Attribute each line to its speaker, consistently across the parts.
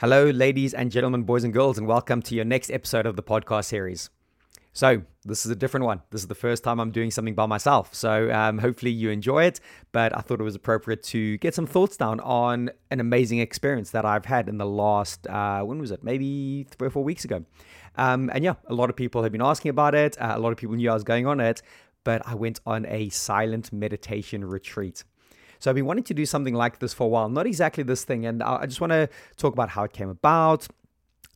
Speaker 1: Hello, ladies and gentlemen, boys and girls, and welcome to your next episode of the podcast series. So, this is a different one. This is the first time I'm doing something by myself. So, um, hopefully, you enjoy it. But I thought it was appropriate to get some thoughts down on an amazing experience that I've had in the last, uh, when was it? Maybe three or four weeks ago. Um, and yeah, a lot of people have been asking about it. Uh, a lot of people knew I was going on it. But I went on a silent meditation retreat. So I've been wanting to do something like this for a while, not exactly this thing. And I just want to talk about how it came about,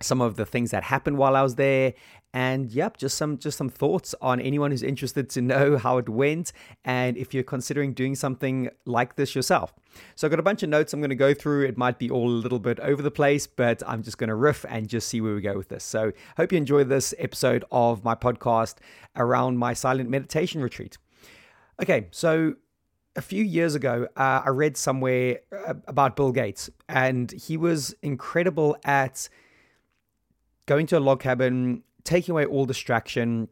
Speaker 1: some of the things that happened while I was there, and yep, just some just some thoughts on anyone who's interested to know how it went and if you're considering doing something like this yourself. So I've got a bunch of notes I'm going to go through. It might be all a little bit over the place, but I'm just going to riff and just see where we go with this. So hope you enjoy this episode of my podcast around my silent meditation retreat. Okay, so a few years ago, uh, I read somewhere uh, about Bill Gates, and he was incredible at going to a log cabin, taking away all distraction,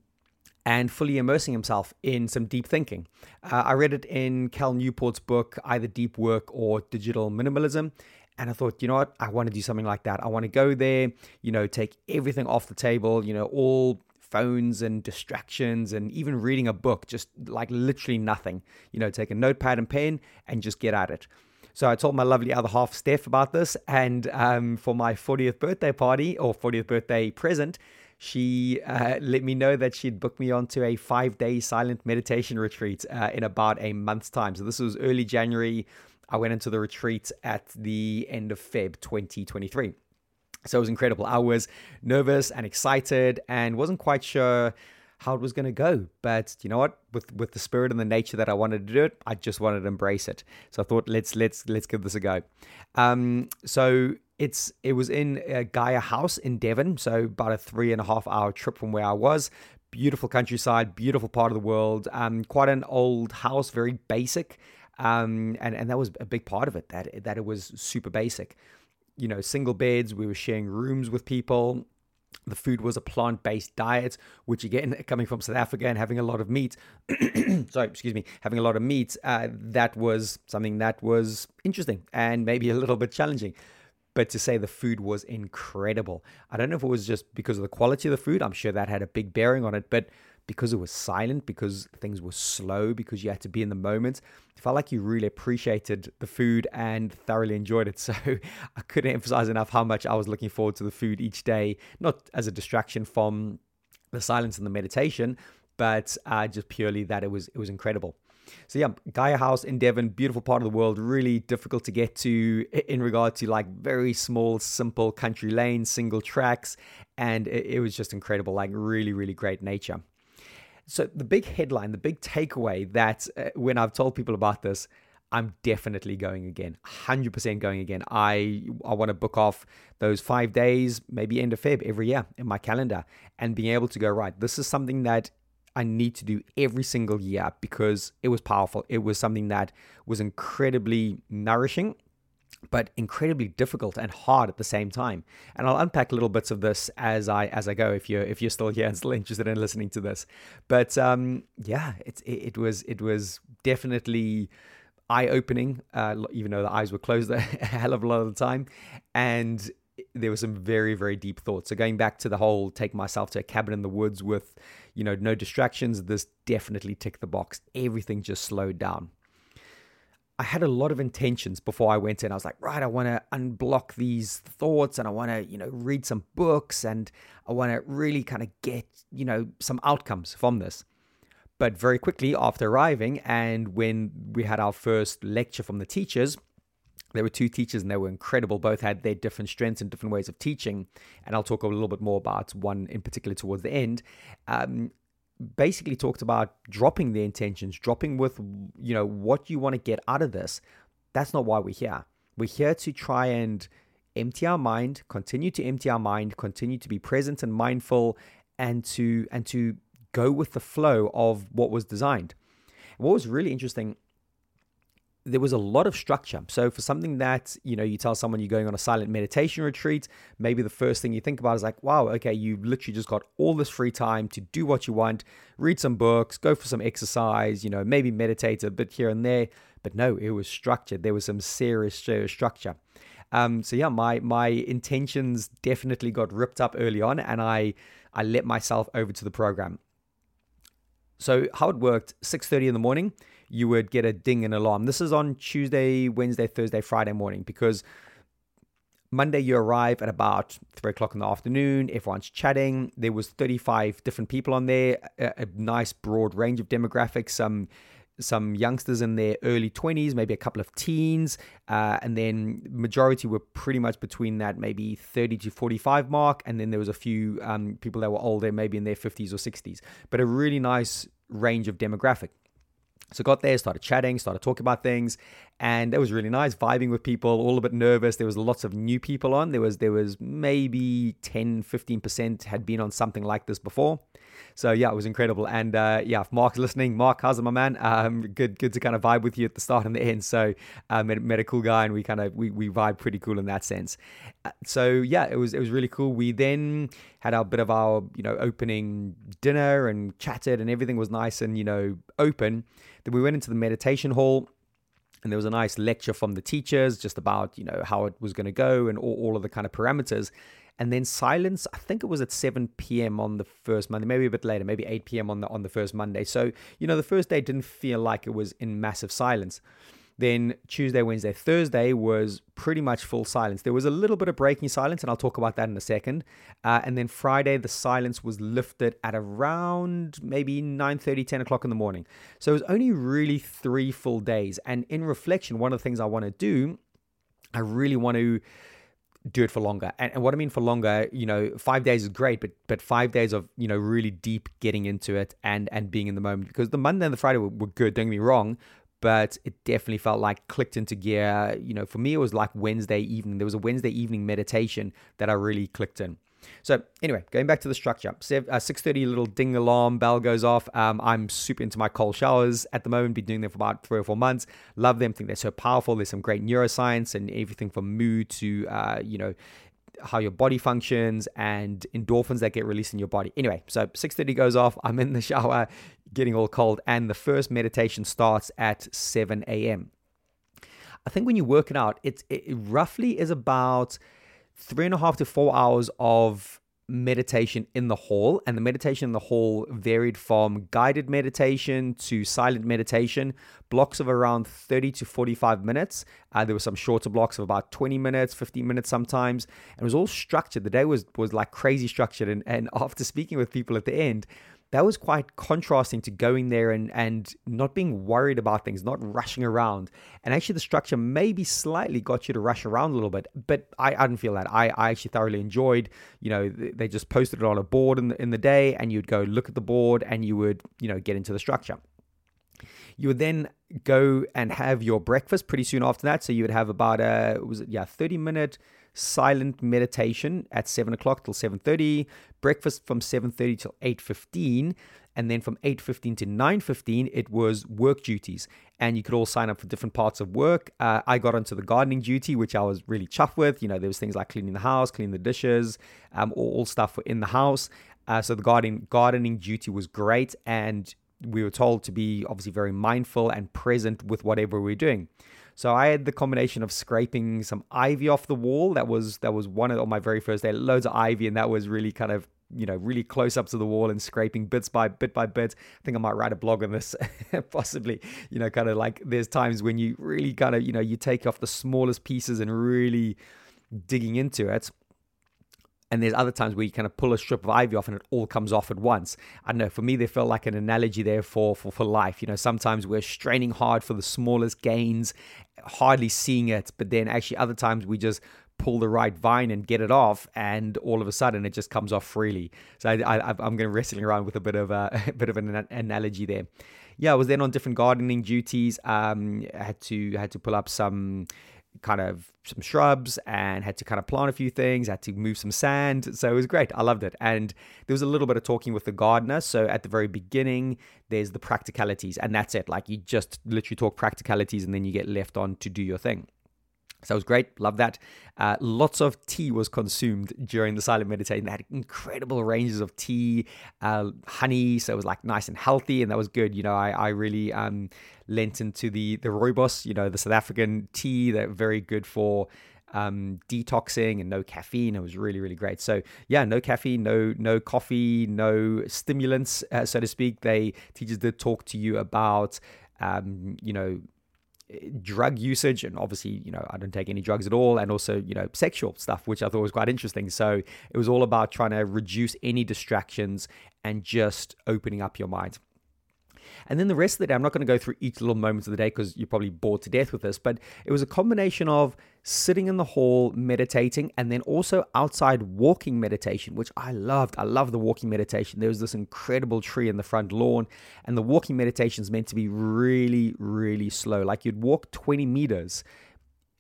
Speaker 1: and fully immersing himself in some deep thinking. Uh, I read it in Cal Newport's book, either Deep Work or Digital Minimalism. And I thought, you know what? I want to do something like that. I want to go there, you know, take everything off the table, you know, all phones and distractions and even reading a book, just like literally nothing. You know, take a notepad and pen and just get at it. So I told my lovely other half, Steph, about this. And um, for my 40th birthday party or 40th birthday present, she uh, let me know that she'd booked me onto a five day silent meditation retreat uh, in about a month's time. So this was early January. I went into the retreat at the end of Feb 2023. So it was incredible. I was nervous and excited and wasn't quite sure how it was going to go. But you know what? With with the spirit and the nature that I wanted to do it, I just wanted to embrace it. So I thought, let's let's let's give this a go. Um, so it's it was in uh, Gaia House in Devon, so about a three and a half hour trip from where I was. Beautiful countryside, beautiful part of the world. Um, quite an old house, very basic. Um, and and that was a big part of it. That that it was super basic. You know, single beds. We were sharing rooms with people the food was a plant based diet, which again, coming from South Africa and having a lot of meat, sorry, excuse me, having a lot of meat, uh, that was something that was interesting and maybe a little bit challenging. But to say the food was incredible. I don't know if it was just because of the quality of the food, I'm sure that had a big bearing on it, but because it was silent, because things were slow, because you had to be in the moment. It felt like you really appreciated the food and thoroughly enjoyed it. So I couldn't emphasize enough how much I was looking forward to the food each day, not as a distraction from the silence and the meditation, but uh, just purely that it was it was incredible. So yeah, Gaia House in Devon, beautiful part of the world, really difficult to get to in regard to like very small, simple country lanes, single tracks, and it, it was just incredible, like really, really great nature. So, the big headline, the big takeaway that uh, when I've told people about this, I'm definitely going again, 100% going again. I I want to book off those five days, maybe end of Feb every year in my calendar, and being able to go right. This is something that I need to do every single year because it was powerful. It was something that was incredibly nourishing but incredibly difficult and hard at the same time. And I'll unpack little bits of this as I as I go. If you're if you're still here and still interested in listening to this, but um, yeah, it, it, it was it was definitely eye opening. Uh, even though the eyes were closed a hell of a lot of the time, and there were some very very deep thoughts. So going back to the whole take myself to a cabin in the woods with you know no distractions. This definitely ticked the box. Everything just slowed down. I had a lot of intentions before I went in. I was like, right, I want to unblock these thoughts and I want to, you know, read some books and I want to really kind of get, you know, some outcomes from this. But very quickly after arriving and when we had our first lecture from the teachers, there were two teachers and they were incredible. Both had their different strengths and different ways of teaching. And I'll talk a little bit more about one in particular towards the end. Um, basically talked about dropping the intentions, dropping with, you know, what you want to get out of this. That's not why we're here. We're here to try and empty our mind, continue to empty our mind, continue to be present and mindful and to and to go with the flow of what was designed. What was really interesting there was a lot of structure. So for something that, you know, you tell someone you're going on a silent meditation retreat, maybe the first thing you think about is like, wow, okay, you literally just got all this free time to do what you want, read some books, go for some exercise, you know, maybe meditate a bit here and there. But no, it was structured. There was some serious, serious structure. Um, so yeah, my my intentions definitely got ripped up early on, and I I let myself over to the program. So how it worked: six thirty in the morning you would get a ding and alarm. This is on Tuesday, Wednesday, Thursday, Friday morning because Monday you arrive at about three o'clock in the afternoon. Everyone's chatting. There was 35 different people on there, a, a nice broad range of demographics. Some some youngsters in their early 20s, maybe a couple of teens, uh, and then majority were pretty much between that maybe 30 to 45 mark, and then there was a few um, people that were older, maybe in their 50s or 60s, but a really nice range of demographic. So got there, started chatting, started talking about things, and it was really nice, vibing with people, all a bit nervous. There was lots of new people on. There was there was maybe 10, 15% had been on something like this before. So yeah, it was incredible. And uh, yeah, if Mark's listening, Mark, how's it, my man? Um, good, good to kind of vibe with you at the start and the end. So uh, met, met a cool guy, and we kind of we we vibe pretty cool in that sense. Uh, so yeah, it was it was really cool. We then had our bit of our you know opening dinner and chatted, and everything was nice and you know open. Then we went into the meditation hall and there was a nice lecture from the teachers just about you know how it was going to go and all, all of the kind of parameters. And then silence i think it was at 7 p.m on the first monday maybe a bit later maybe 8 p.m on the on the first monday. So you know the first day didn't feel like it was in massive silence Then Tuesday, Wednesday, Thursday was pretty much full silence. There was a little bit of breaking silence, and I'll talk about that in a second. Uh, and then Friday, the silence was lifted at around maybe 9 30, 10 o'clock in the morning. So it was only really three full days. And in reflection, one of the things I want to do, I really want to do it for longer. And, and, what I mean for longer, you know, five days is great, but but five days of you know really deep getting into it and and being in the moment because the Monday and the Friday were, were good. Don't get me wrong, but it definitely felt like clicked into gear. You know, for me, it was like Wednesday evening. There was a Wednesday evening meditation that I really clicked in. So anyway, going back to the structure, uh, 6.30 little ding alarm bell goes off. Um, I'm super into my cold showers at the moment. Been doing them for about three or four months. Love them. Think they're so powerful. There's some great neuroscience and everything from mood to, uh, you know, how your body functions and endorphins that get released in your body. Anyway, so 6:30 goes off. I'm in the shower, getting all cold, and the first meditation starts at 7 a.m. I think when you work it out, it's, it roughly is about three and a half to four hours of meditation in the hall and the meditation in the hall varied from guided meditation to silent meditation blocks of around 30 to 45 minutes uh, there were some shorter blocks of about 20 minutes 15 minutes sometimes and it was all structured the day was was like crazy structured and, and after speaking with people at the end that was quite contrasting to going there and and not being worried about things, not rushing around. And actually, the structure maybe slightly got you to rush around a little bit, but I, I didn't feel that. I, I actually thoroughly enjoyed. You know, they just posted it on a board in the, in the day, and you'd go look at the board, and you would you know get into the structure. You would then go and have your breakfast pretty soon after that. So you would have about a was it yeah thirty minute silent meditation at 7 o'clock till 7.30 breakfast from 7.30 till 8.15 and then from 8.15 to 9.15 it was work duties. And you could all sign up for different parts of work. Uh, i got onto the gardening duty which i was really chuffed with. You know there was things like cleaning the house cleaning the dishes um, all, all stuff in the house. Uh, so the gardening gardening duty was great and we were told to be obviously very mindful and present with whatever we we're doing so I had the combination of scraping some ivy off the wall. That was that was one of on my very first day. Loads of ivy, and that was really kind of you know really close up to the wall and scraping bits by bit by bit. I think I might write a blog on this, possibly. You know, kind of like there's times when you really kind of you know you take off the smallest pieces and really digging into it. And there's other times where you kind of pull a strip of ivy off and it all comes off at once. I don't know. For me, they felt like an analogy there for, for, for life. You know, sometimes we're straining hard for the smallest gains, hardly seeing it. But then actually, other times we just pull the right vine and get it off, and all of a sudden it just comes off freely. So I, am going to wrestling around with a bit of a, a bit of an analogy there. Yeah, I was then on different gardening duties. Um, I had to had to pull up some kind of some shrubs and had to kind of plant a few things, had to move some sand. So it was great. I loved it. And there was a little bit of talking with the gardener. So at the very beginning, there's the practicalities, and that's it. Like you just literally talk practicalities and then you get left on to do your thing. So it was great. Love that. Uh, lots of tea was consumed during the silent meditation. They had incredible ranges of tea, uh, honey. So it was like nice and healthy, and that was good. You know, I, I really um, lent into the the rooibos, you know, the South African tea that very good for um, detoxing and no caffeine. It was really, really great. So yeah, no caffeine, no no coffee, no stimulants, uh, so to speak. They teachers did talk to you about um, you know drug usage and obviously you know i don't take any drugs at all and also you know sexual stuff which i thought was quite interesting. So it was all about trying to reduce any distractions and just opening up your mind and then the rest of the day, I'm not going to go through each little moment of the day because you're probably bored to death with this, but it was a combination of sitting in the hall meditating and then also outside walking meditation, which I loved. I love the walking meditation. There was this incredible tree in the front lawn, and the walking meditation is meant to be really, really slow. Like you'd walk 20 meters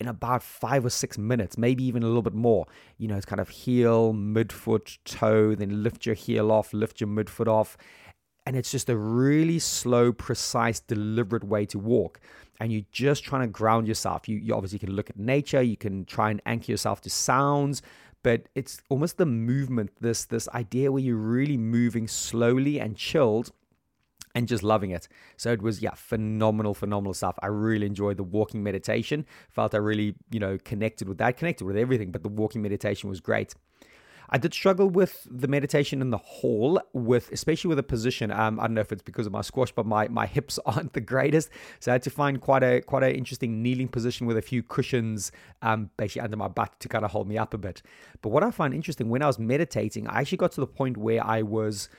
Speaker 1: in about five or six minutes, maybe even a little bit more. You know, it's kind of heel, midfoot, toe, then lift your heel off, lift your midfoot off. And it's just a really slow, precise, deliberate way to walk. And you're just trying to ground yourself. You, you obviously can look at nature, you can try and anchor yourself to sounds, but it's almost the movement, this this idea where you're really moving slowly and chilled and just loving it. So it was, yeah, phenomenal, phenomenal stuff. I really enjoyed the walking meditation. Felt I really, you know, connected with that, connected with everything, but the walking meditation was great. I did struggle with the meditation in the hall, with especially with a position. Um, I don't know if it's because of my squash, but my, my hips aren't the greatest, so I had to find quite a quite an interesting kneeling position with a few cushions, um, basically under my butt to kind of hold me up a bit. But what I find interesting when I was meditating, I actually got to the point where I was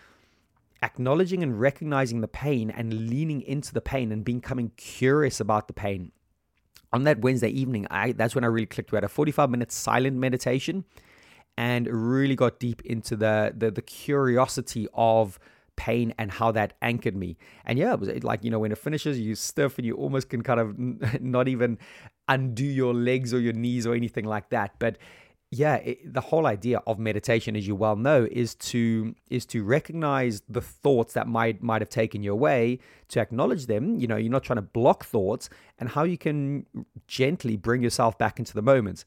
Speaker 1: acknowledging and recognizing the pain and leaning into the pain and becoming curious about the pain. On that Wednesday evening, I that's when I really clicked. We had a 45 minute silent meditation and really got deep into the the, the curiosity of pain and how that anchored me. And yeah, it was like, you know, when it finishes, you stiff and you almost can kind of not even undo your legs or your knees or anything like that. But yeah, it, the whole idea of meditation, as you well know, is to is to recognize the thoughts that might might have taken you away, to acknowledge them. You know, you're not trying to block thoughts, and how you can gently bring yourself back into the moment.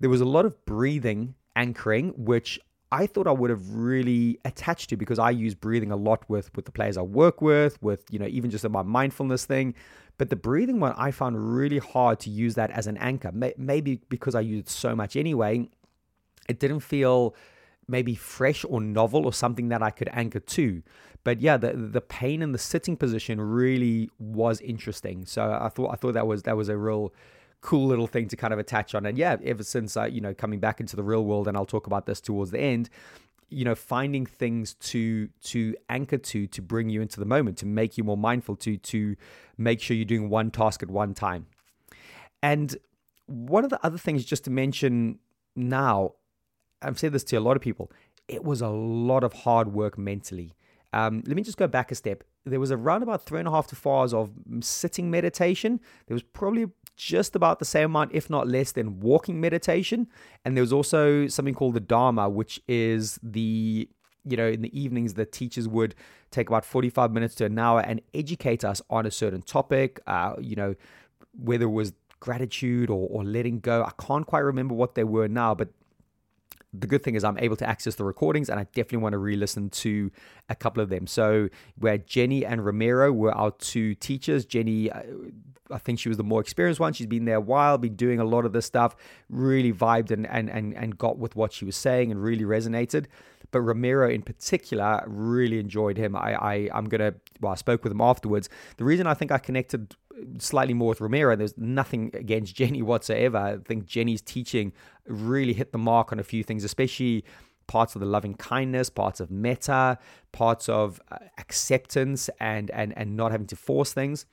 Speaker 1: There was a lot of breathing, anchoring, which I thought I would have really attached to because I use breathing a lot with with the players I work with, with you know even just in my mindfulness thing. But the breathing one, I found really hard to use that as an anchor. Maybe because I used so much anyway, it didn't feel maybe fresh or novel or something that I could anchor to. But yeah, the the pain in the sitting position really was interesting. So I thought I thought that was that was a real cool little thing to kind of attach on. And yeah, ever since I, you know, coming back into the real world, and I'll talk about this towards the end, you know finding things to to anchor to to bring you into the moment to make you more mindful to to make sure you're doing one task at one time. And one of the other things just to mention now i've said this to a lot of people it was a lot of hard work mentally. Um, let me just go back a step. There was around about three and a half to four hours of sitting meditation. There was probably just about the same amount, if not less, than walking meditation. And there was also something called the Dharma, which is the you know, in the evenings, the teachers would take about 45 minutes to an hour and educate us on a certain topic, uh, you know, whether it was gratitude or, or letting go. I can't quite remember what they were now, but the good thing is I'm able to access the recordings and I definitely want to re-listen to a couple of them. So where Jenny and Ramiro were our two teachers, Jenny, uh, I think she was the more experienced one. She's been there a while, been doing a lot of this stuff, really vibed and and and, and got with what she was saying and really resonated. But Ramiro in particular, really enjoyed him. I, I I'm gonna well, I spoke with him afterwards. The reason I think I connected slightly more with Ramiro. There's nothing against Jenny whatsoever. I think Jenny's teaching really hit the mark on a few things, especially parts of the loving kindness, parts of metta, parts of uh, acceptance, and and and not having to force things.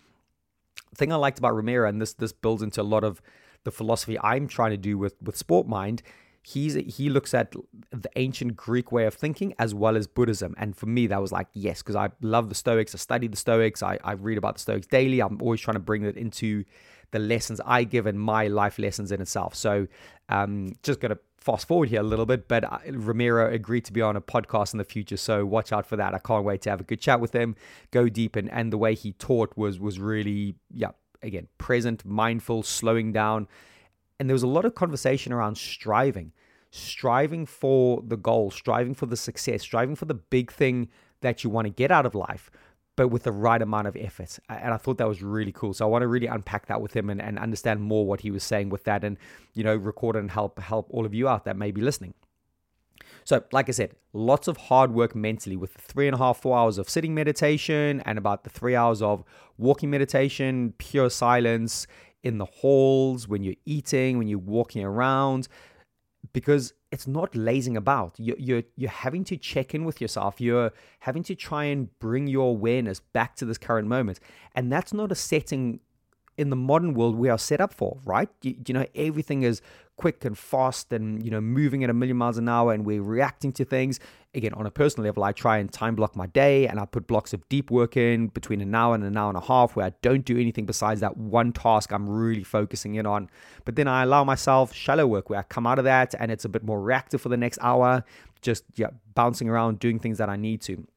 Speaker 1: Thing I liked about Ramiro, and this this builds into a lot of the philosophy I'm trying to do with with Sport Mind, he's he looks at the ancient Greek way of thinking as well as Buddhism. And for me, that was like, yes, because I love the Stoics. I study the Stoics. I, I read about the Stoics daily. I'm always trying to bring it into the lessons I give and my life lessons in itself. So um, just to fast forward here a little bit, but uh, Ramiro agreed to be on a podcast in the future. So watch out for that. I can't wait to have a good chat with him, go deep. And, and the way he taught was, was really, yeah, again, present, mindful, slowing down and there was a lot of conversation around striving, striving for the goal, striving for the success, striving for the big thing that you want to get out of life, but with the right amount of effort. And I thought that was really cool. So I want to really unpack that with him and, and understand more what he was saying with that and, you know, record and help help all of you out that may be listening. So, like I said, lots of hard work mentally with the three and a half, four hours of sitting meditation and about the three hours of walking meditation, pure silence, in the halls, when you're eating, when you're walking around, because it's not lazing about. You're, you're, you're having to check in with yourself. You're having to try and bring your awareness back to this current moment. And that's not a setting in the modern world we are set up for, right? You, you know, everything is quick and fast and, you know, moving at a million miles an hour and we're reacting to things. Again, on a personal level, I try and time block my day and I put blocks of deep work in between an hour and an hour and a half where I don't do anything besides that one task I'm really focusing in on. But then I allow myself shallow work where I come out of that and it's a bit more reactive for the next hour, just yeah, bouncing around, doing things that I need to.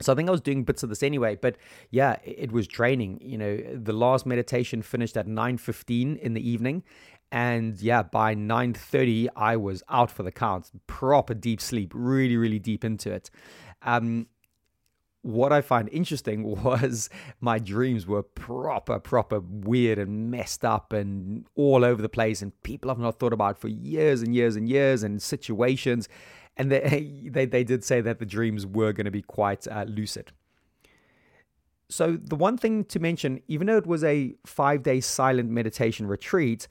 Speaker 1: So I think I was doing bits of this anyway, but yeah, it was draining. You know, the last meditation finished at 9:15 in the evening, and yeah, by 9:30 I was out for the count, proper deep sleep, really really deep into it. Um, what I find interesting was my dreams were proper, proper weird and messed up and all over the place, and people I've not thought about for years and years and years, and situations. And they they, they did say that the dreams were going to be quite uh, lucid. So the one thing to mention, even though it was a five day silent meditation retreat,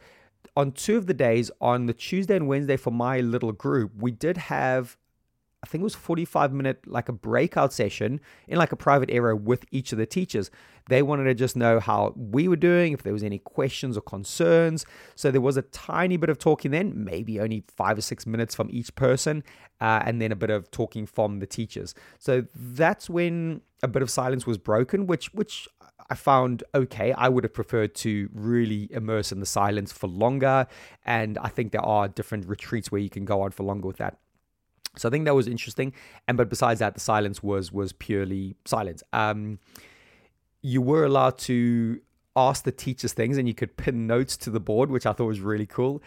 Speaker 1: on two of the days, on the Tuesday and Wednesday for my little group, we did have I think it was 45 minute like a breakout session in like a private area with each of the teachers. They wanted to just know how we were doing, if there was any questions or concerns. So there was a tiny bit of talking then, maybe only five or six minutes from each person, uh, and then a bit of talking from the teachers. So that's when a bit of silence was broken, which which I found okay. I would have preferred to really immerse in the silence for longer. And I think there are different retreats where you can go on for longer with that. So I think that was interesting. And but besides that, the silence was was purely silence. Um, you were allowed to ask the teachers things, and you could pin notes to the board, which I thought was really cool.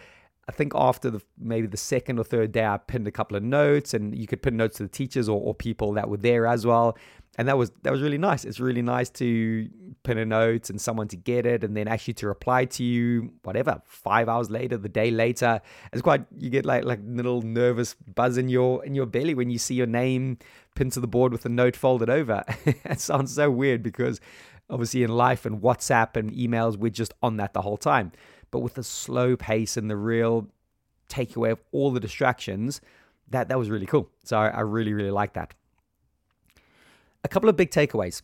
Speaker 1: I think after the maybe the second or third day, I pinned a couple of notes, and you could pin notes to the teachers or, or people that were there as well and that was that was really nice. It's really nice to pin a note and someone to get it, and then actually to reply to you, whatever, five hours later, the day later. It's quite you get like like little nervous buzz in your in your belly when you see your name pinned to the board with a note folded over. it sounds so weird because obviously in life and WhatsApp and emails, we're just on that the whole time. But with the slow pace and the real takeaway of all the distractions, that that was really cool. So I, I really really like that a couple of big takeaways.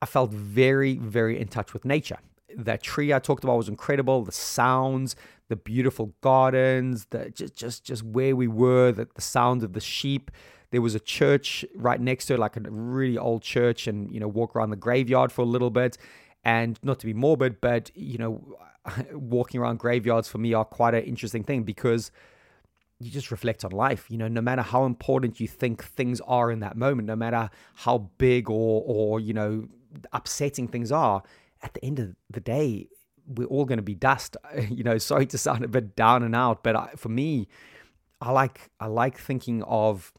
Speaker 1: I felt very, very in touch with nature. That tree I talked about was incredible. The sounds, the beautiful gardens, the just just just where we were, the, the sound of the sheep. There was a church right next to it, like a really old church, and you know, walk around the graveyard for a little bit. And not to be morbid, but you know, walking around graveyards for me are quite an interesting thing because you just reflect on life. You know, no matter how important you think things are in that moment, no matter how big or or you know upsetting things are, at the end of the day, we're all going to be dust. You know, sorry to sound a bit down and out, but I, for me, I like I like thinking of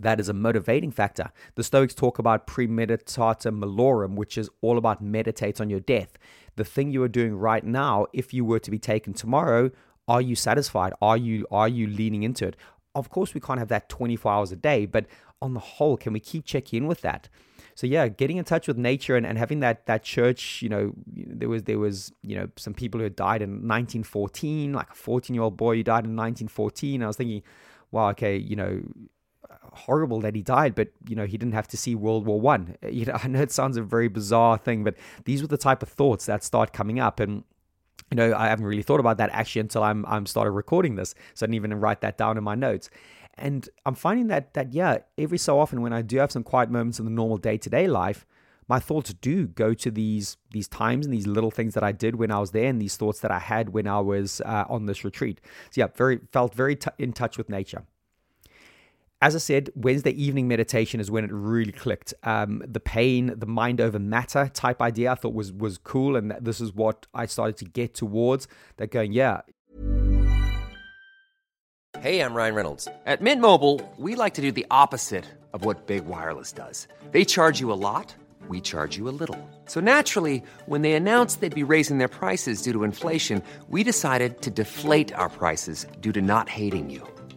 Speaker 1: that as a motivating factor. The Stoics talk about premeditatio malorum, which is all about meditate on your death. The thing you are doing right now, if you were to be taken tomorrow, are you satisfied? Are you are you leaning into it? Of course, we can't have that 24 hours a day, but on the whole, can we keep checking in with that? So yeah, getting in touch with nature and, and having that that church, you know, there was there was you know some people who had died in 1914, like a 14 year old boy who died in 1914. I was thinking, wow, okay, you know, horrible that he died, but you know he didn't have to see World War One. You know, I know it sounds a very bizarre thing, but these were the type of thoughts that start coming up, and you know, I haven't really thought about that actually until I'm I'm started recording this. So I didn't even write that down in my notes. And I'm finding that that yeah, every so often when I do have some quiet moments in the normal day-to-day life, my thoughts do go to these these times and these little things that I did when I was there, and these thoughts that I had when I was uh, on this retreat. So yeah, very felt very t- in touch with nature as I said, Wednesday evening meditation is when it really clicked. Um, the pain, the mind over matter type idea, I thought was was cool, and this is what I started to get towards. That going, yeah.
Speaker 2: Hey, I'm Ryan Reynolds. At Mint Mobile, we like to do the opposite of what big wireless does. They charge you a lot. We charge you a little. So naturally, when they announced they'd be raising their prices due to inflation, we decided to deflate our prices due to not hating you.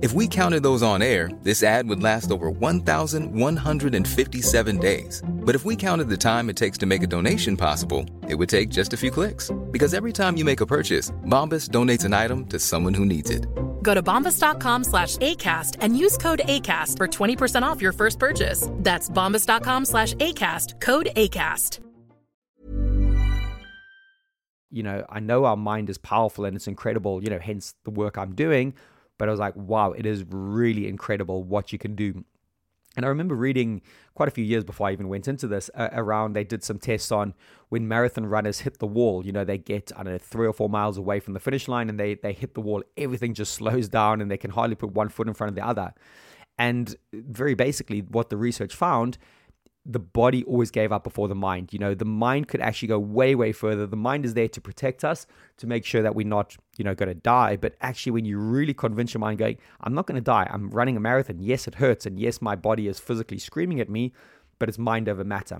Speaker 3: if we counted those on air, this ad would last over 1,157 days. But if we counted the time it takes to make a donation possible, it would take just a few clicks. Because every time you make a purchase, Bombas donates an item to someone who needs it.
Speaker 4: Go to bombas.com slash ACAST and use code ACAST for 20% off your first purchase. That's bombas.com slash ACAST, code ACAST.
Speaker 1: You know, I know our mind is powerful and it's incredible, you know, hence the work I'm doing but I was like, wow, it is really incredible what you can do. And I remember reading quite a few years before I even went into this uh, around they did some tests on when marathon runners hit the wall. You know, they get, I don't know, three or four miles away from the finish line and they, they hit the wall. Everything just slows down and they can hardly put one foot in front of the other. And very basically, what the research found the body always gave up before the mind. You know, the mind could actually go way, way further. The mind is there to protect us, to make sure that we're not, you know, going to die. But actually, when you really convince your mind, going, I'm not going to die. I'm running a marathon. Yes, it hurts. And yes, my body is physically screaming at me, but it's mind over matter.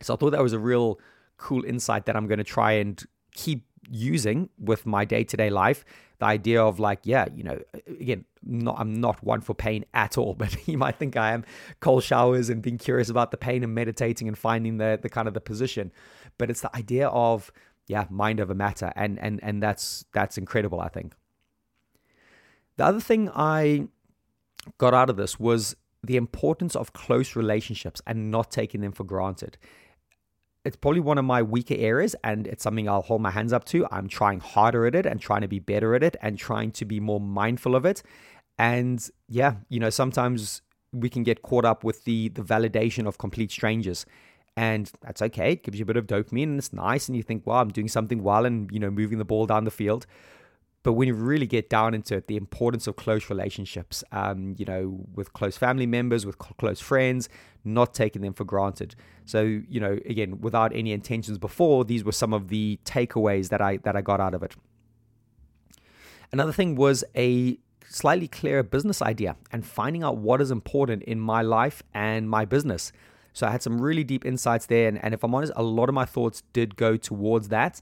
Speaker 1: So I thought that was a real cool insight that I'm going to try and keep using with my day to day life. The idea of like, yeah, you know, again, not, I'm not one for pain at all, but you might think I am. Cold showers and being curious about the pain and meditating and finding the the kind of the position. But it's the idea of yeah, mind over matter, and and and that's that's incredible. I think. The other thing I got out of this was the importance of close relationships and not taking them for granted it's probably one of my weaker areas and it's something I'll hold my hands up to. I'm trying harder at it and trying to be better at it and trying to be more mindful of it. And yeah, you know, sometimes we can get caught up with the the validation of complete strangers. And that's okay. It gives you a bit of dopamine and it's nice and you think, wow, I'm doing something well and you know, moving the ball down the field. But when you really get down into it, the importance of close relationships, um, you know, with close family members, with close friends, not taking them for granted. So, you know, again, without any intentions before, these were some of the takeaways that I that I got out of it. Another thing was a slightly clearer business idea and finding out what is important in my life and my business. So I had some really deep insights there. And, and if I'm honest, a lot of my thoughts did go towards that.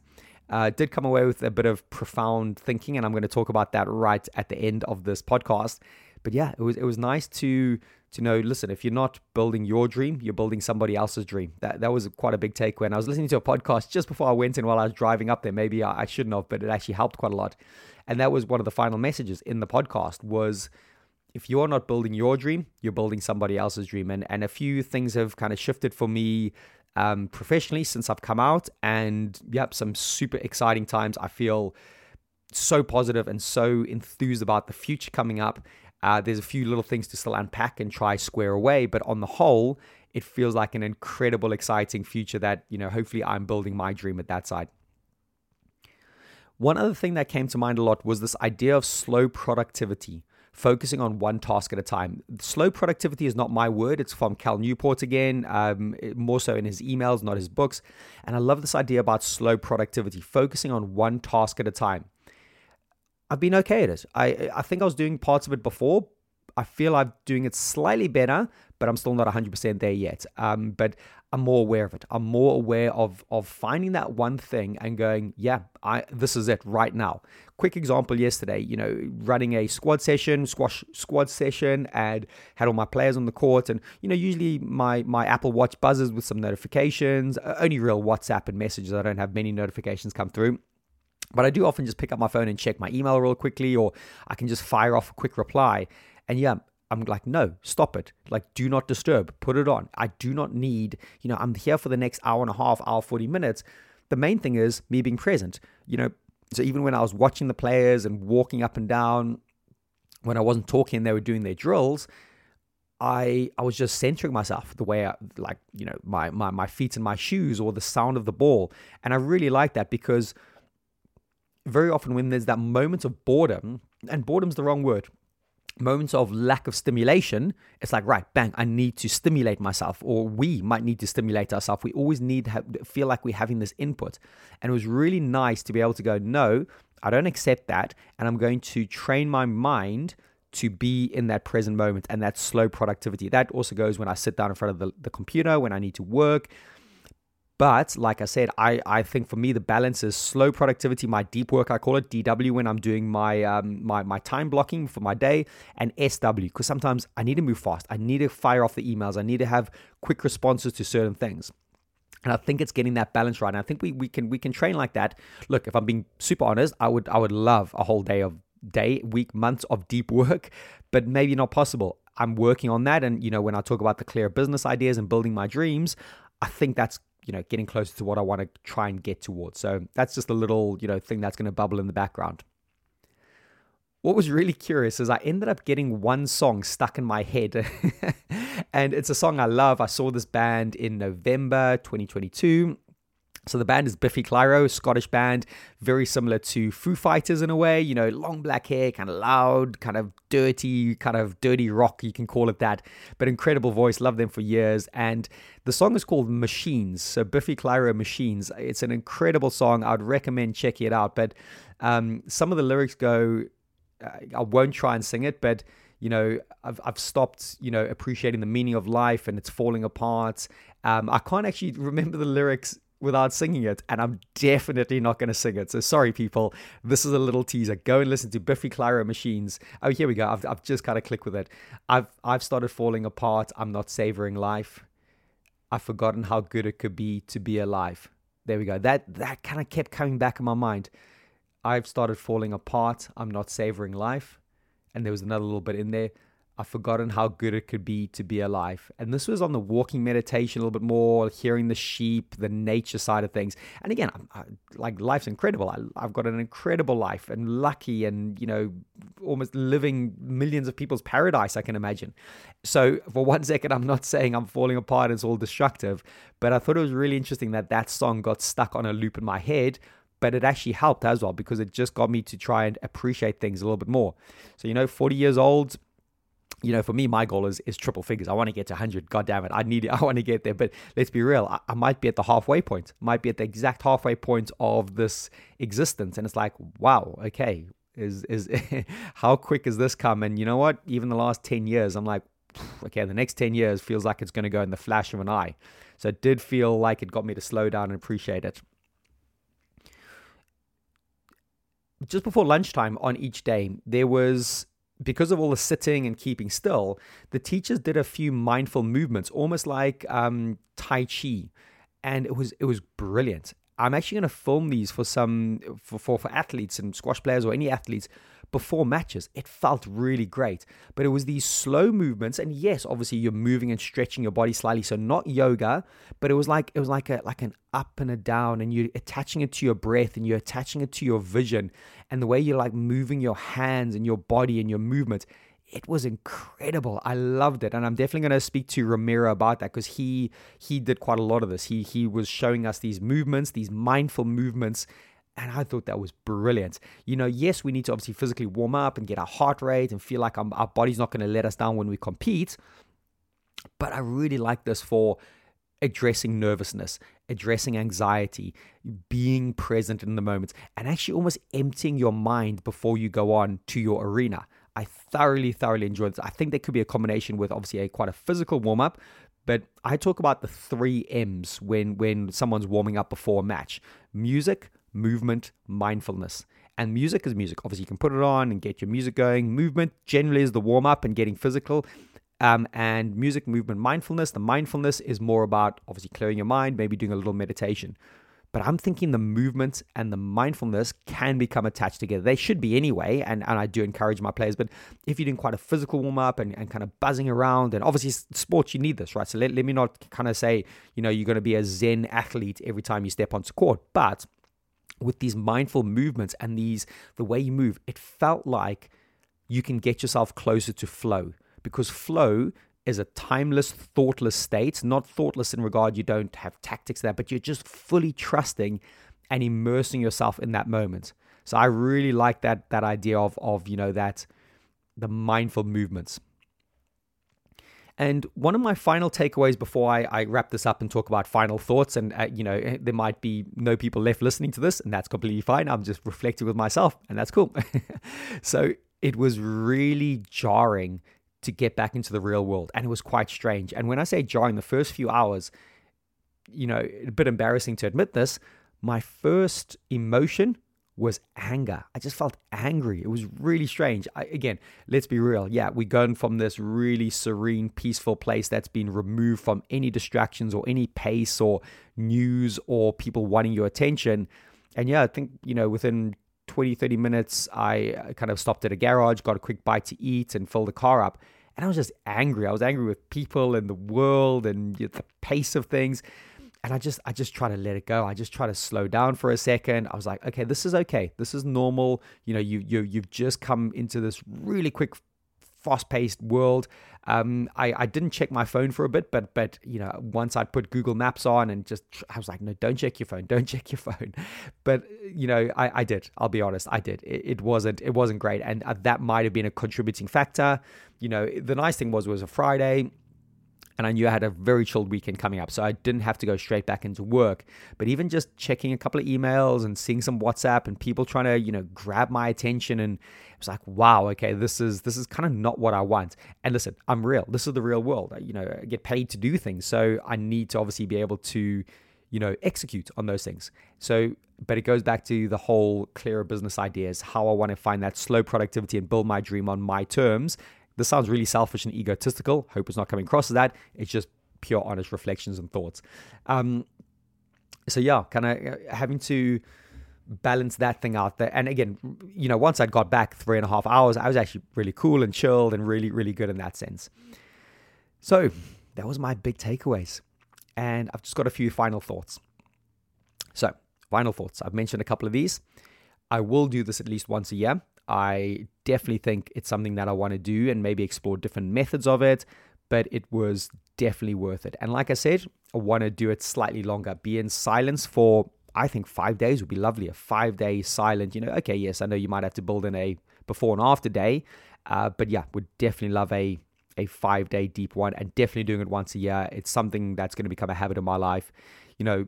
Speaker 1: Uh, did come away with a bit of profound thinking, and I'm going to talk about that right at the end of this podcast. But yeah, it was it was nice to to know. Listen, if you're not building your dream, you're building somebody else's dream. That that was quite a big takeaway. And I was listening to a podcast just before I went in while I was driving up there. Maybe I, I shouldn't have, but it actually helped quite a lot. And that was one of the final messages in the podcast was if you're not building your dream, you're building somebody else's dream. And and a few things have kind of shifted for me um, professionally since I've come out. And yep, some super exciting times. I feel so positive and so enthused about the future coming up. Uh, there's a few little things to still unpack and try square away, but on the whole, it feels like an incredible, exciting future that, you know, hopefully I'm building my dream at that side. One other thing that came to mind a lot was this idea of slow productivity focusing on one task at a time. Slow productivity is not my word. It's from Cal Newport again, um, more so in his emails, not his books. And I love this idea about slow productivity, focusing on one task at a time. I've been okay at it. I, I think I was doing parts of it before. I feel I'm doing it slightly better, but I'm still not 100% there yet. Um, but I'm more aware of it. I'm more aware of of finding that one thing and going, yeah, I this is it right now. Quick example yesterday, you know, running a squad session, squash squad session, and had all my players on the court, and you know, usually my my Apple Watch buzzes with some notifications. Only real WhatsApp and messages. I don't have many notifications come through. But I do often just pick up my phone and check my email real quickly, or I can just fire off a quick reply. And yeah, I'm like, no, stop it. Like, do not disturb. Put it on. I do not need, you know, I'm here for the next hour and a half, hour, 40 minutes. The main thing is me being present. You know, so even when I was watching the players and walking up and down, when I wasn't talking, they were doing their drills. I I was just centering myself the way I, like you know my my my feet and my shoes or the sound of the ball, and I really like that because very often when there's that moment of boredom, and boredom's the wrong word, moments of lack of stimulation, it's like, right, bang, I need to stimulate myself, or we might need to stimulate ourselves. We always need to feel like we're having this input. And it was really nice to be able to go, no, I don't accept that. And I'm going to train my mind to be in that present moment and that slow productivity. That also goes when I sit down in front of the, the computer, when I need to work, but like I said, I, I think for me the balance is slow productivity, my deep work I call it DW when I'm doing my um, my my time blocking for my day, and SW because sometimes I need to move fast. I need to fire off the emails. I need to have quick responses to certain things. And I think it's getting that balance right. And I think we, we can we can train like that. Look, if I'm being super honest, I would I would love a whole day of day, week, months of deep work, but maybe not possible. I'm working on that. And you know, when I talk about the clear business ideas and building my dreams, I think that's you know, getting closer to what I want to try and get towards. So that's just a little, you know, thing that's going to bubble in the background. What was really curious is I ended up getting one song stuck in my head. and it's a song I love. I saw this band in November 2022. So the band is Biffy Clyro, Scottish band, very similar to Foo Fighters in a way, you know, long black hair, kind of loud, kind of dirty, kind of dirty rock, you can call it that, but incredible voice, love them for years. And the song is called Machines, so Biffy Clyro Machines. It's an incredible song. I'd recommend checking it out, but um, some of the lyrics go, uh, I won't try and sing it, but you know, I've, I've stopped, you know, appreciating the meaning of life and it's falling apart. Um, I can't actually remember the lyrics without singing it, and I'm definitely not going to sing it. So sorry, people. This is a little teaser. Go and listen to Biffy Clyro Machines. Oh, here we go. I've, I've just kind of clicked with it. I've I've started falling apart. I'm not savoring life. I've forgotten how good it could be to be alive. There we go. That that kind of kept coming back in my mind. I've started falling apart. I'm not savoring life. And there was another little bit in there. I've forgotten how good it could be to be alive. And this was on the walking meditation a little bit more, hearing the sheep, the nature side of things. And again, I, like life's incredible. I, have got an incredible life and lucky and, you know, almost living millions of people's paradise, I can imagine. So for one second, I'm not saying I'm falling apart, it's all destructive. But I thought it was really interesting that that song got stuck on a loop in my head but it actually helped as well because it just got me to try and appreciate things a little bit more. So, you know, 40 years old, you know, for me, my goal is is triple figures. I want to get to 100. God damn it, I need it. I want to get there. But let's be real. I, I, might be at the halfway point. Might be at the exact halfway point of this existence, and it's like, wow, okay, is is how quick has this come? And you know what? Even the last 10 years, I'm like, okay, the next 10 years feels like it's going to go in the flash of an eye. So it did feel like it got me to slow down and appreciate it. Just before lunchtime on each day, there was because of all the sitting and keeping still, the teachers did a few mindful movements, almost like um, Tai Chi, and it was it was brilliant. I'm actually going to film these for some for, for for athletes and squash players or any athletes before matches. It felt really great. But it was these slow movements. And yes, obviously you're moving and stretching your body slightly. So not yoga, but it was like it was like a like an up and a down, and you're attaching it to your breath and you're attaching it to your vision and the way you're like moving your hands and your body and your movements it was incredible. I loved it, and I'm definitely going to speak to Ramiro about that because he he did quite a lot of this. He he was showing us these movements, these mindful movements, and I thought that was brilliant. You know, yes, we need to obviously physically warm up and get our heart rate and feel like our, our body's not going to let us down when we compete. But I really like this for addressing nervousness, addressing anxiety, being present in the moment, and actually almost emptying your mind before you go on to your arena. I thoroughly, thoroughly enjoyed this. I think there could be a combination with obviously a quite a physical warm up, but I talk about the three M's when when someone's warming up before a match: music, movement, mindfulness. And music is music. Obviously, you can put it on and get your music going. Movement generally is the warm up and getting physical. Um, and music, movement, mindfulness. The mindfulness is more about obviously clearing your mind, maybe doing a little meditation. But I'm thinking the movement and the mindfulness can become attached together. They should be anyway. And, and I do encourage my players. But if you're doing quite a physical warm up and, and kind of buzzing around, and obviously sports, you need this, right? So let, let me not kind of say, you know, you're going to be a Zen athlete every time you step onto court. But with these mindful movements and these the way you move, it felt like you can get yourself closer to flow because flow is a timeless, thoughtless state. Not thoughtless in regard you don't have tactics there, but you're just fully trusting and immersing yourself in that moment. So I really like that that idea of of you know that the mindful movements. And one of my final takeaways before I, I wrap this up and talk about final thoughts, and uh, you know, eh, there might be no people left listening to this, and that's completely fine. I'm just reflecting with myself, and that's cool. so it was really jarring to get back into the real world, and it was quite strange. And when I say jarring, the first few hours, you know, a bit embarrassing to admit this, my first emotion was anger. I just felt angry. It was really strange. I, again, let's be real. Yeah, we're going from this really serene, peaceful place that's been removed from any distractions or any pace or news or people wanting your attention. And yeah, I think, you know, within 20, 30 minutes, I uh, kind of stopped at a garage, got a quick bite to eat, and filled the car up. And I was just angry. I was angry with people and the world and the pace of things and I just I just try to let it go. I just try to slow down for a second. I was like, okay, this is okay. This is normal. You know, you you you've just come into this really quick fast-paced world. Um, I, I didn't check my phone for a bit, but but you know, once I put Google Maps on and just I was like, no, don't check your phone, don't check your phone. But you know, I, I did. I'll be honest, I did. It, it wasn't it wasn't great, and uh, that might have been a contributing factor. You know, the nice thing was it was a Friday and I knew I had a very chilled weekend coming up, so I didn't have to go straight back into work. But even just checking a couple of emails and seeing some WhatsApp and people trying to, you know, grab my attention, and it was like, wow, okay, this is this is kind of not what I want. And listen, I'm real. This is the real world. I, You know, I get paid to do things, so I need to obviously be able to, you know, execute on those things. So, but it goes back to the whole clearer business ideas, how I want to find that slow productivity and build my dream on my terms this sounds really selfish and egotistical. Hope it's not coming across as that. It's just pure, honest reflections and thoughts. Um, so yeah, kind of uh, having to balance that thing out there. And again, you know, once I'd got back three and a half hours, I was actually really cool and chilled and really, really good in that sense. So that was my big takeaways. And I've just got a few final thoughts. So, final thoughts. I've mentioned a couple of these. I will do this at least once a year. I definitely think it's something that I want to do and maybe explore different methods of it, but it was definitely worth it. And like I said, I want to do it slightly longer, be in silence for, I think five days would be lovely. A five day silent, you know, okay, yes, I know you might have to build in a before and after day, uh, but yeah, would definitely love a a five day deep one and definitely doing it once a year. It's something that's going to become a habit of my life. You know,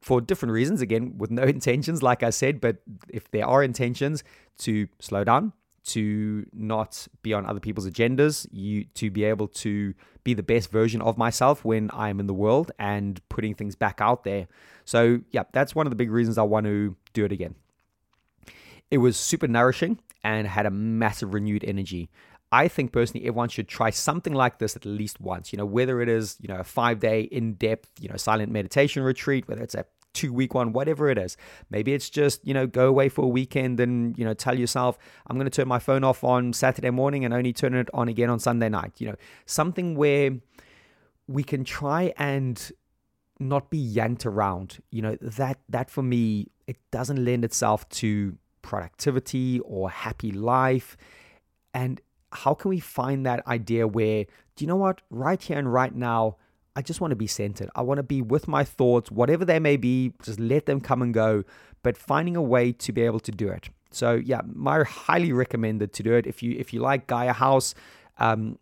Speaker 1: for different reasons, again, with no intentions, like I said, but if there are intentions to slow down, to not be on other people's agendas, you to be able to be the best version of myself when I am in the world and putting things back out there. So, yeah, that's one of the big reasons I want to do it again. It was super nourishing and had a massive renewed energy. I think personally everyone should try something like this at least once. You know, whether it is, you know, a five day in depth, you know, silent meditation retreat, whether it's a two week one, whatever it is. Maybe it's just, you know, go away for a weekend and, you know, tell yourself, I'm going to turn my phone off on Saturday morning and only turn it on again on Sunday night. You know, something where we can try and not be yanked around. You know, that that for me, it doesn't lend itself to productivity or happy life. And how can we find that idea where, do you know what, right here and right now, I just want to be centered. I want to be with my thoughts, whatever they may be, just let them come and go, but finding a way to be able to do it. So yeah, my highly recommended to do it. If you if you like Gaia House, um,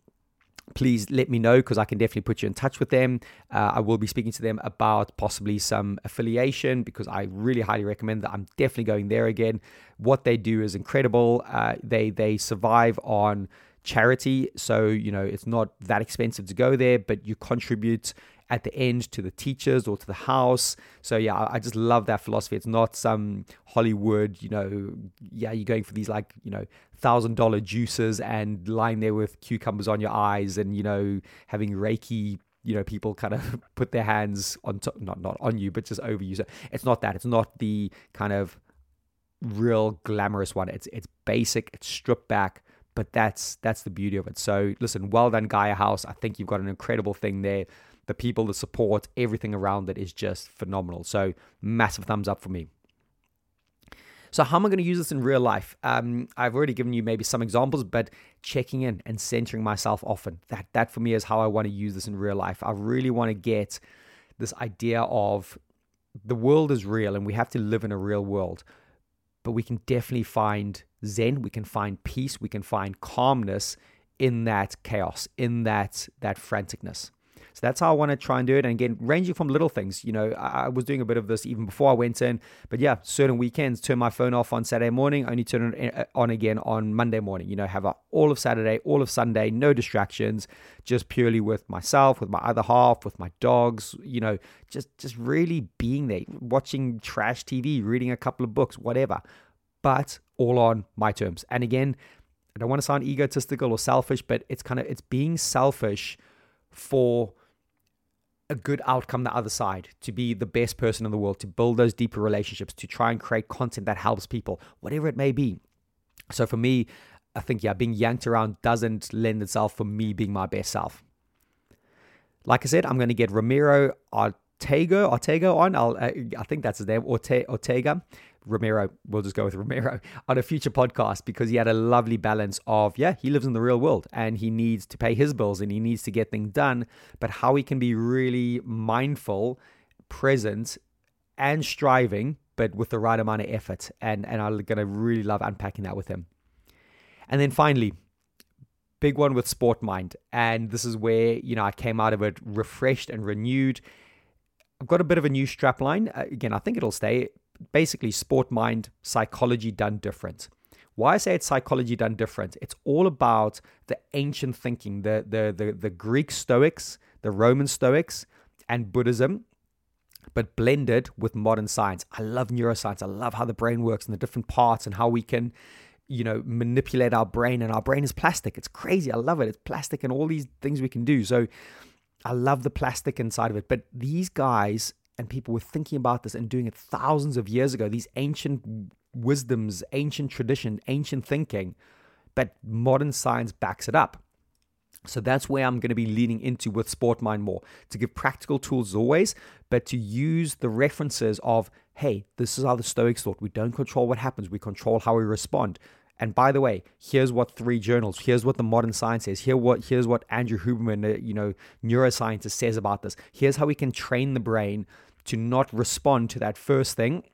Speaker 1: please let me know because I can definitely put you in touch with them. Uh, I will be speaking to them about possibly some affiliation because I really highly recommend that. I'm definitely going there again. What they do is incredible. Uh, they they survive on charity, so you know it's not that expensive to go there, but you contribute at the end to the teachers or to the house. So yeah, I just love that philosophy. It's not some Hollywood, you know, yeah, you're going for these like, you know, thousand dollar juices and lying there with cucumbers on your eyes and, you know, having Reiki you know people kind of put their hands on top not not on you but just over you. So it's not that. It's not the kind of real glamorous one. It's it's basic it's stripped back but that's that's the beauty of it. So listen well done gaia house. I think you've got an incredible thing there the people, the support, everything around it is just phenomenal. So, massive thumbs up for me. So, how am I going to use this in real life? Um, I've already given you maybe some examples, but checking in and centering myself often. That that for me is how I want to use this in real life. I really want to get this idea of the world is real and we have to live in a real world. But we can definitely find zen, we can find peace, we can find calmness in that chaos, in that that franticness. So that's how I want to try and do it. And again, ranging from little things, you know, I, I was doing a bit of this even before I went in. But yeah, certain weekends, turn my phone off on Saturday morning, only turn it uh, on again on Monday morning. You know, have a, all of Saturday, all of Sunday, no distractions, just purely with myself, with my other half, with my dogs. You know, just just really being there, watching trash TV, reading a couple of books, whatever. But all on my terms. And again, I don't want to sound egotistical or selfish, but it's kind of it's being selfish for a good outcome the other side, to be the best person in the world, to build those deeper relationships, to try and create content that helps people, whatever it may be. So for me, I think, yeah, being yanked around doesn't lend itself for me being my best self. Like I said, I'm going to get Ramiro, Ortega, Ortega on. I'll, uh, I think that's his name, Orte, Ortega. Romero, we'll just go with Romero on a future podcast because he had a lovely balance of, yeah, he lives in the real world and he needs to pay his bills and he needs to get things done, but how he can be really mindful, present, and striving, but with the right amount of effort. And, and I'm going to really love unpacking that with him. And then finally, big one with Sport Mind. And this is where, you know, I came out of it refreshed and renewed. I've got a bit of a new strap line. Uh, again, I think it'll stay. Basically, Sport Mind psychology done different. Why I say it's psychology done different, it's all about the ancient thinking, the, the, the, the Greek Stoics, the Roman Stoics, and Buddhism, but blended with modern science. I love neuroscience. I love how the brain works and the different parts and how we can you know, manipulate our brain, and our brain is plastic. It's crazy. I love it. It's plastic and all these things we can do. So I love the plastic inside of it. But these guys and people were thinking about this and doing it thousands of years ago, these ancient wisdoms, ancient tradition, ancient thinking, but modern science backs it up. So that's where I'm going to be leaning into with Sport Mind more to give practical tools as always, but to use the references of, hey, this is how the Stoics thought. We don't control what happens, we control how we respond. And by the way, here's what three journals, here's what the modern science says, here what here's what Andrew Huberman, uh, you know, neuroscientist says about this. Here's how we can train the brain to not respond to that first thing.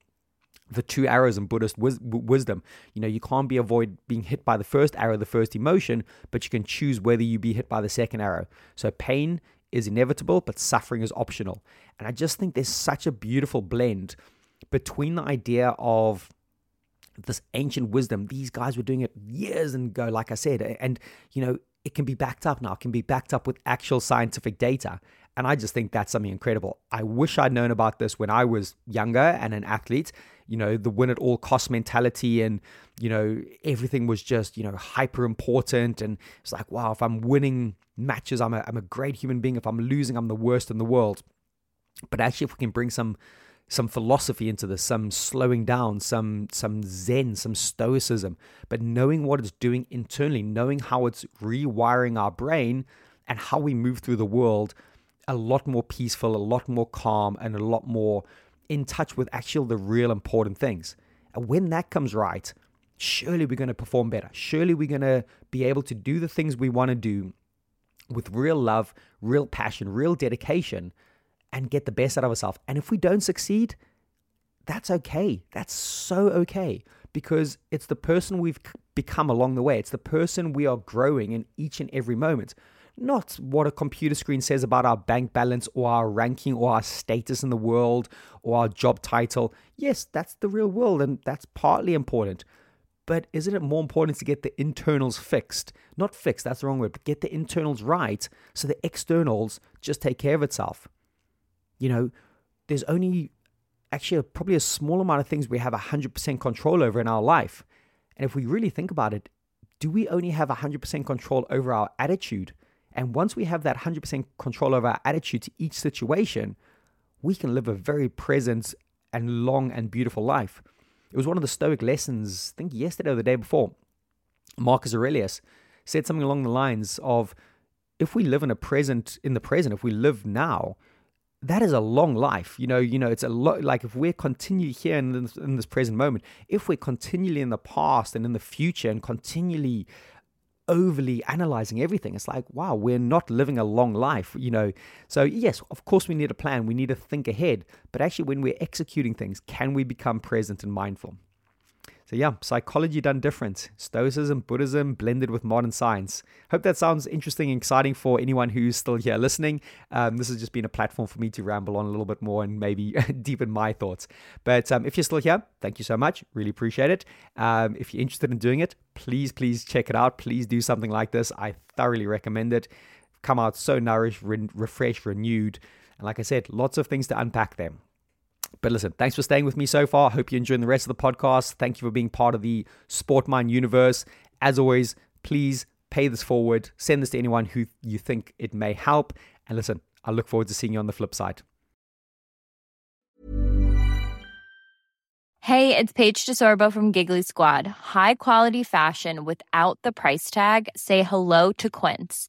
Speaker 1: The two arrows in Buddhist wis- wisdom, you know, you can't be avoid being hit by the first arrow, the first emotion, but you can choose whether you be hit by the second arrow. So pain is inevitable, but suffering is optional. And I just think there's such a beautiful blend between the idea of this ancient wisdom. These guys were doing it years ago, like I said, and you know it can be backed up now. It can be backed up with actual scientific data, and I just think that's something incredible. I wish I'd known about this when I was younger and an athlete. You know, the win at all cost mentality, and you know everything was just you know hyper important, and it's like wow, if I'm winning matches, I'm a I'm a great human being. If I'm losing, I'm the worst in the world. But actually, if we can bring some some philosophy into this, some slowing down, some some zen, some stoicism, but knowing what it's doing internally, knowing how it's rewiring our brain and how we move through the world a lot more peaceful, a lot more calm, and a lot more in touch with actually the real important things. And when that comes right, surely we're going to perform better. Surely we're going to be able to do the things we want to do with real love, real passion, real dedication and get the best out of ourselves. And if we don't succeed, that's okay. That's so okay because it's the person we've become along the way. It's the person we are growing in each and every moment. Not what a computer screen says about our bank balance or our ranking or our status in the world or our job title. Yes, that's the real world and that's partly important. But isn't it more important to get the internals fixed? Not fixed, that's the wrong word, but get the internals right so the externals just take care of itself. You know, there's only actually probably a small amount of things we have 100% control over in our life. And if we really think about it, do we only have 100% control over our attitude? And once we have that 100% control over our attitude to each situation, we can live a very present and long and beautiful life. It was one of the Stoic lessons, I think yesterday or the day before. Marcus Aurelius said something along the lines of if we live in a present in the present, if we live now, that is a long life. You know, you know, it's a lot like if we're continually here in this, in this present moment, if we're continually in the past and in the future and continually overly analyzing everything, it's like, wow, we're not living a long life, you know. So, yes, of course, we need a plan, we need to think ahead, but actually, when we're executing things, can we become present and mindful? So, yeah, psychology done different. Stoicism, Buddhism blended with modern science. Hope that sounds interesting and exciting for anyone who's still here listening. Um, this has just been a platform for me to ramble on a little bit more and maybe deepen my thoughts. But um, if you're still here, thank you so much. Really appreciate it. Um, if you're interested in doing it, please, please check it out. Please do something like this. I thoroughly recommend it. Come out so nourished, re- refreshed, renewed. And like I said, lots of things to unpack there. But listen, thanks for staying with me so far. I Hope you're enjoying the rest of the podcast. Thank you for being part of the Sportmind universe. As always, please pay this forward. Send this to anyone who you think it may help. And listen, I look forward to seeing you on the flip side.
Speaker 5: Hey, it's Paige DeSorbo from Giggly Squad. High quality fashion without the price tag. Say hello to Quince.